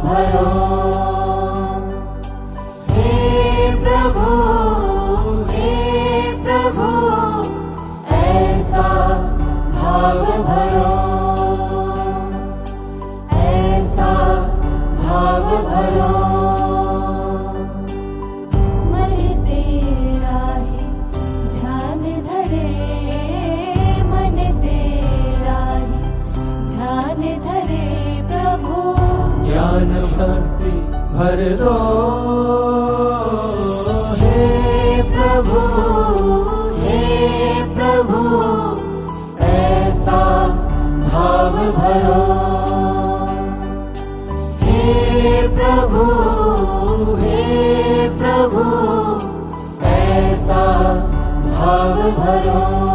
भरो। भर दो। हे प्रभु हे प्रभु, ऐसा भाव भरो। हे प्रभु हे प्रभु, ऐसा भाव भरो।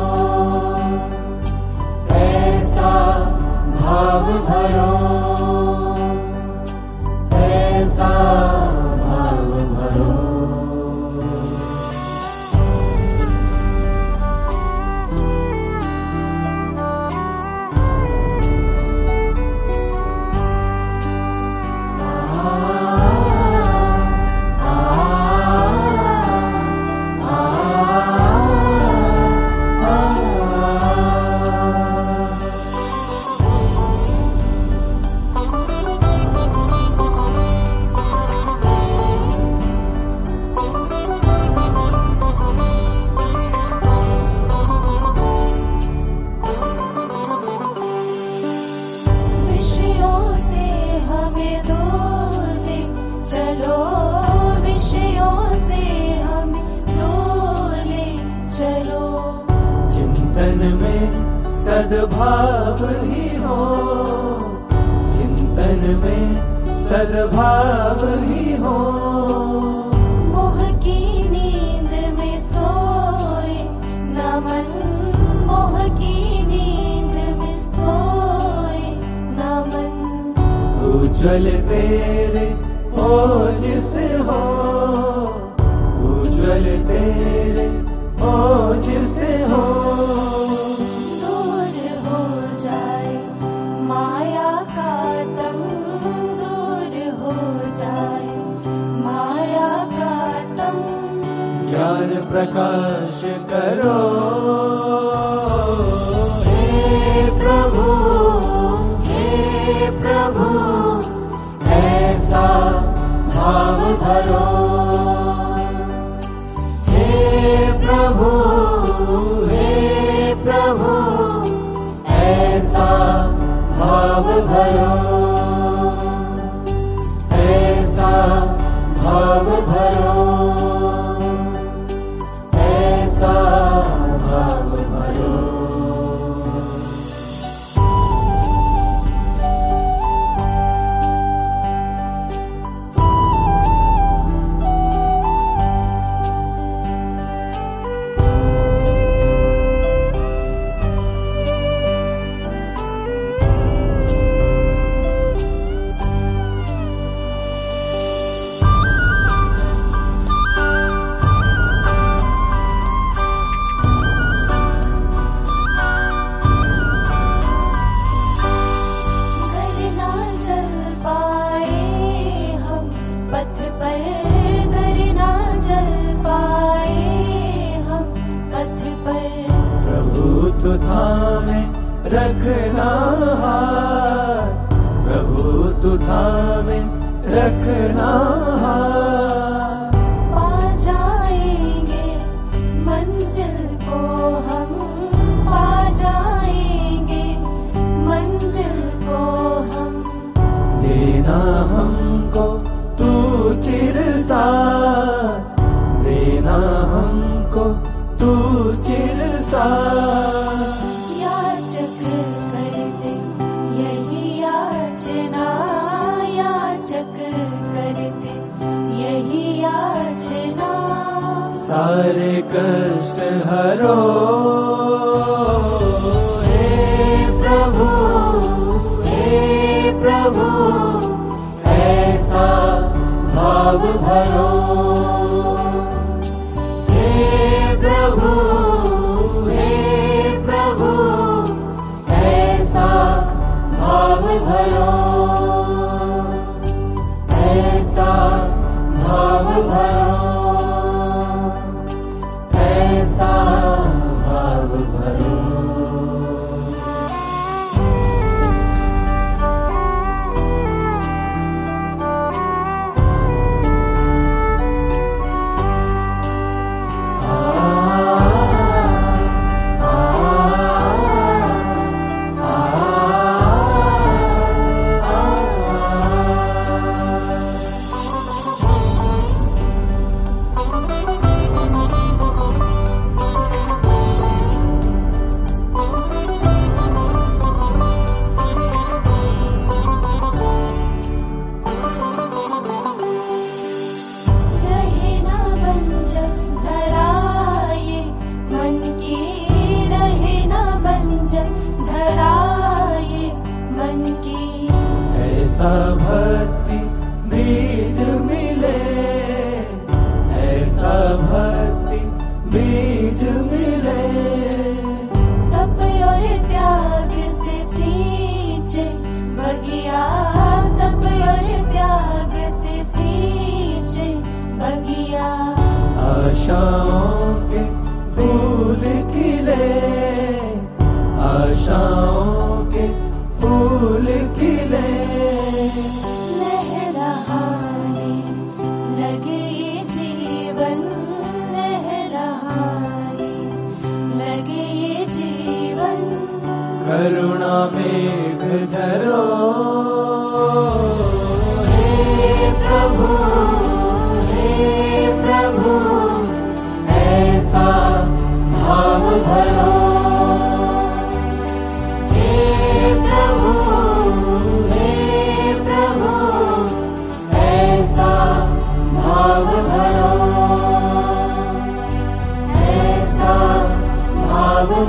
चिंतन में सद्भाव ही हो। चिंतन में सद्भाव ही हो। मोह की नींद में सोए न मन। मोह की नींद में सोए न मन। उज्जवल तेरे ओजस हो। उज्जवल तेरे हो दूर हो। माया का तंग दूर माया का ज्ञान प्रकाश करो रखना हाथ। प्रभु तु थामे रखना हाथ। पा जाएँगे मंजिल को हम। पा जाएँगे मंजिल को हम। देना हमको तू चिर साथ। देना हमको तू चिर साथ। सारे कष्ट हरो आशाओं के फूल खिले आशाओं के फूल खिले। लहराने लगे जीवन लहराने लगे जीवन। करुणा मेघ झरो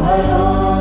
my own.